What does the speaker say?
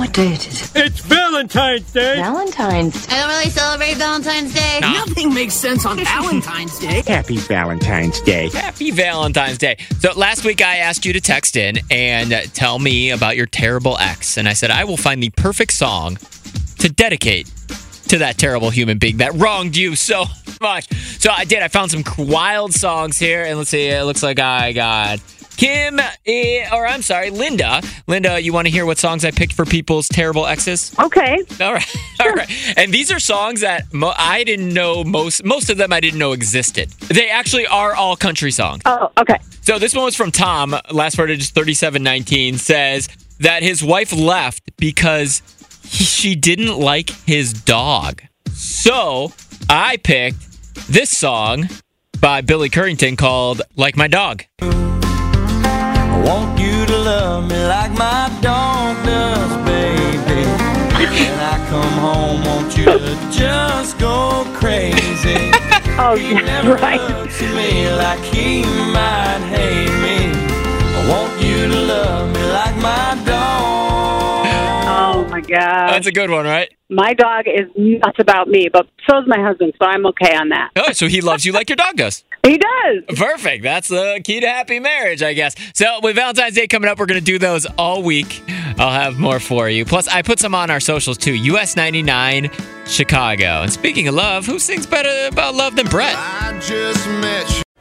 Do you know what day it is? It's Valentine's Day. Valentine's. I don't really celebrate Valentine's Day. Nothing makes sense on Valentine's Day. Happy Valentine's Day. Happy Valentine's Day. So last week I asked you to text in and tell me about your terrible ex. And I said, I will find the perfect song to dedicate to that terrible human being that wronged you so much. So I did. I found some wild songs here. And let's see, it looks like I got Kim, eh, or I'm sorry, Linda. Linda, you want to hear what songs I picked for people's terrible exes? Okay. All right, all right. And these are songs that mo- I didn't know most. Most of them I didn't know existed. They actually are all country songs. Oh, okay. So this one was from Tom. Last word is 3719. Says that his wife left because he, she didn't like his dog. So I picked this song by Billy Currington called "Like My Dog." I want you to love me like my dog does, baby. When I come home, want you to just go crazy. Oh, He yeah, never right. My God. That's a good one, right? my dog is nuts about me, but so is my husband, so I'm okay on that. Oh, so he loves you like your dog does. He does. Perfect. That's the key to happy marriage, I guess. So, with Valentine's Day coming up, we're going to do those all week. I'll have more for you. Plus, I put some on our socials too. US 99 Chicago. And speaking of love, who sings better about love than Brett?